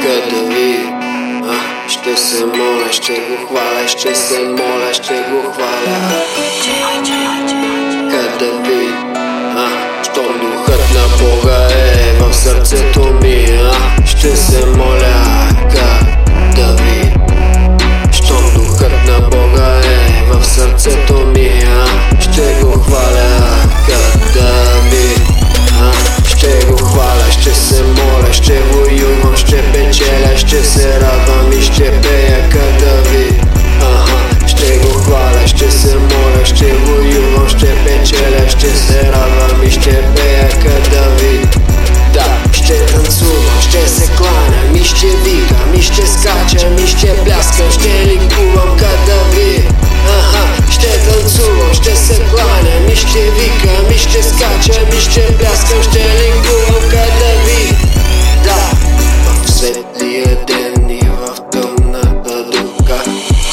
Къде ви? А, ще се моля, ще го хваля, ще се моля, ще го хваля. Къде ви? А, щом духът на Бога е в сърцето ми, а, ще се моля. Ще печеля, ще се радвам и ще пея кадави. Да, ще танцувам, ще се кланям и ще викам и ще скачам и ще пляскам, ще ликувам кадави. Ага, ще танцувам, ще се кланям и ще викам и ще скачам и ще пляскам, ще ликувам кадави. Да, в светлия ден и в тъмната дупка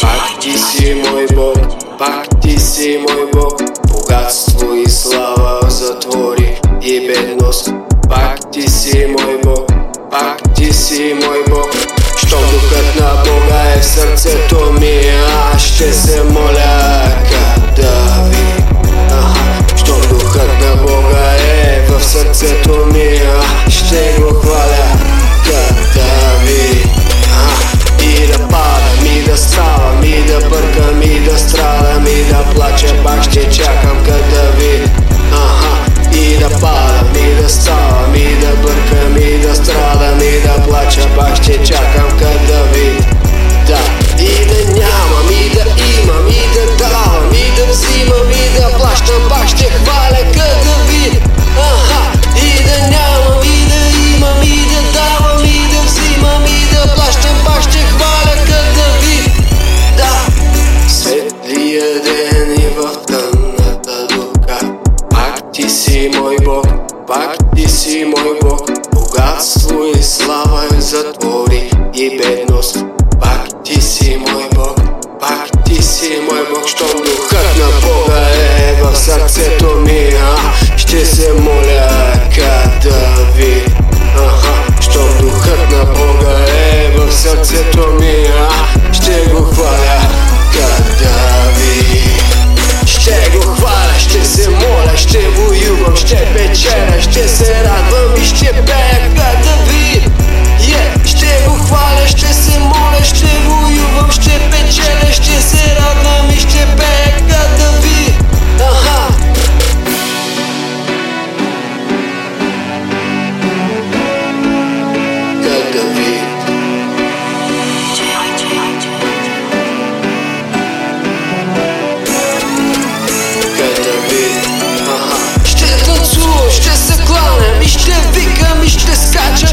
Пак ти си мой Бог, пак ти си мой Бог Богатство и слава затвори и бедност. Пак ти си мой Бог, пак ти си мой Бог. Щом духът на Бога е в сърцето ми Аз ще се моля мой Бог, пак ти си мой Бог Богатство и слава и затвори и бедност. Пак ти си мой Бог, пак ти си мой Бог. Щом духът на Бога е в сърцето ми, а Got your